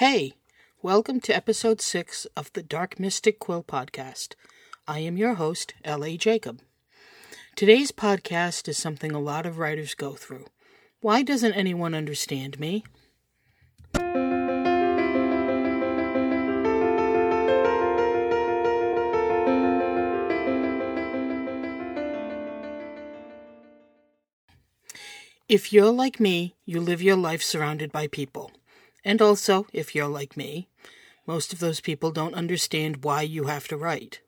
Hey, welcome to episode 6 of the Dark Mystic Quill podcast. I am your host, L.A. Jacob. Today's podcast is something a lot of writers go through. Why doesn't anyone understand me? If you're like me, you live your life surrounded by people. And also, if you're like me, most of those people don't understand why you have to write.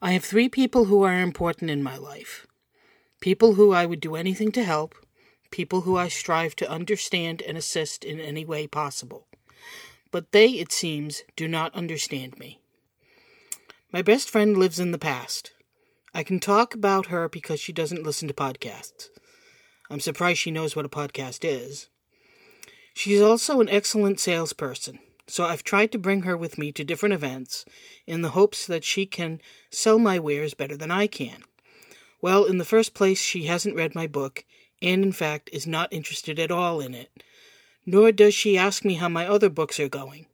I have three people who are important in my life people who I would do anything to help, people who I strive to understand and assist in any way possible. But they, it seems, do not understand me. My best friend lives in the past. I can talk about her because she doesn't listen to podcasts. I'm surprised she knows what a podcast is. She's also an excellent salesperson, so I've tried to bring her with me to different events in the hopes that she can sell my wares better than I can. Well, in the first place, she hasn't read my book, and in fact is not interested at all in it. Nor does she ask me how my other books are going.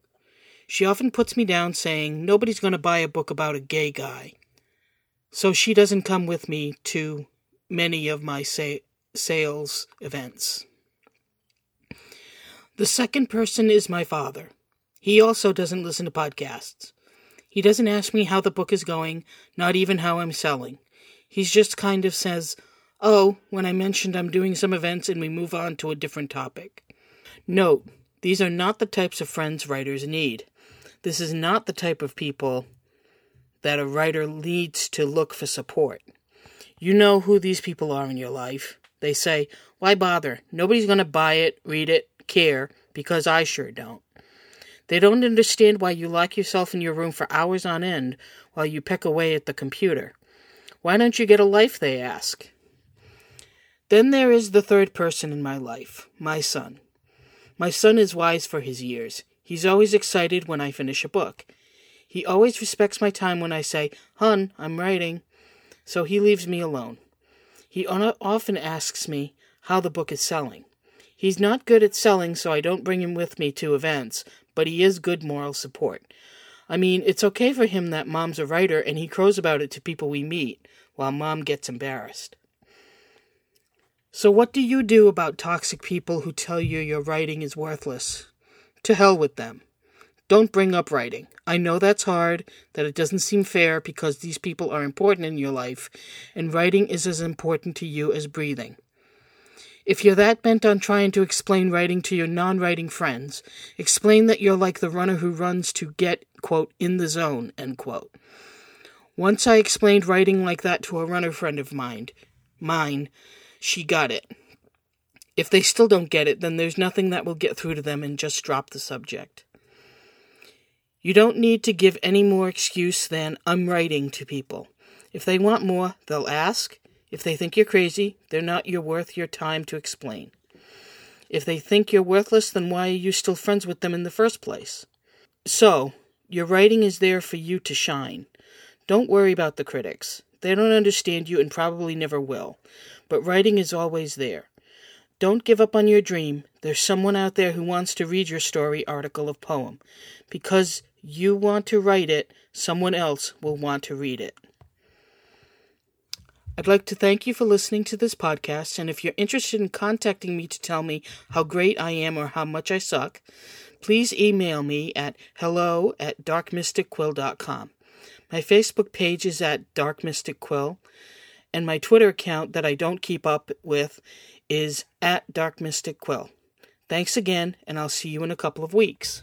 She often puts me down saying nobody's going to buy a book about a gay guy. So she doesn't come with me to many of my sa- sales events. The second person is my father. He also doesn't listen to podcasts. He doesn't ask me how the book is going, not even how I'm selling. He just kind of says, Oh, when I mentioned I'm doing some events and we move on to a different topic. Note, these are not the types of friends writers need. This is not the type of people that a writer needs to look for support. You know who these people are in your life. They say, Why bother? Nobody's going to buy it, read it, care, because I sure don't. They don't understand why you lock yourself in your room for hours on end while you peck away at the computer. Why don't you get a life, they ask. Then there is the third person in my life, my son. My son is wise for his years. He's always excited when I finish a book. He always respects my time when I say, Hun, I'm writing. So he leaves me alone. He often asks me how the book is selling. He's not good at selling, so I don't bring him with me to events, but he is good moral support. I mean, it's okay for him that mom's a writer and he crows about it to people we meet, while mom gets embarrassed. So, what do you do about toxic people who tell you your writing is worthless? To hell with them. Don't bring up writing. I know that's hard, that it doesn't seem fair because these people are important in your life, and writing is as important to you as breathing. If you're that bent on trying to explain writing to your non writing friends, explain that you're like the runner who runs to get, quote, in the zone, end quote. Once I explained writing like that to a runner friend of mine, mine, she got it. If they still don't get it, then there's nothing that will get through to them and just drop the subject. You don't need to give any more excuse than I'm writing to people. If they want more, they'll ask. If they think you're crazy, they're not you're worth your time to explain. If they think you're worthless, then why are you still friends with them in the first place? So, your writing is there for you to shine. Don't worry about the critics. They don't understand you and probably never will. But writing is always there. Don't give up on your dream. There's someone out there who wants to read your story, article, of poem. Because you want to write it, someone else will want to read it. I'd like to thank you for listening to this podcast, and if you're interested in contacting me to tell me how great I am or how much I suck, please email me at hello at darkmysticquill.com. My Facebook page is at Dark Mystic Quill, and my Twitter account that I don't keep up with is at Dark Mystic Quill. Thanks again, and I'll see you in a couple of weeks.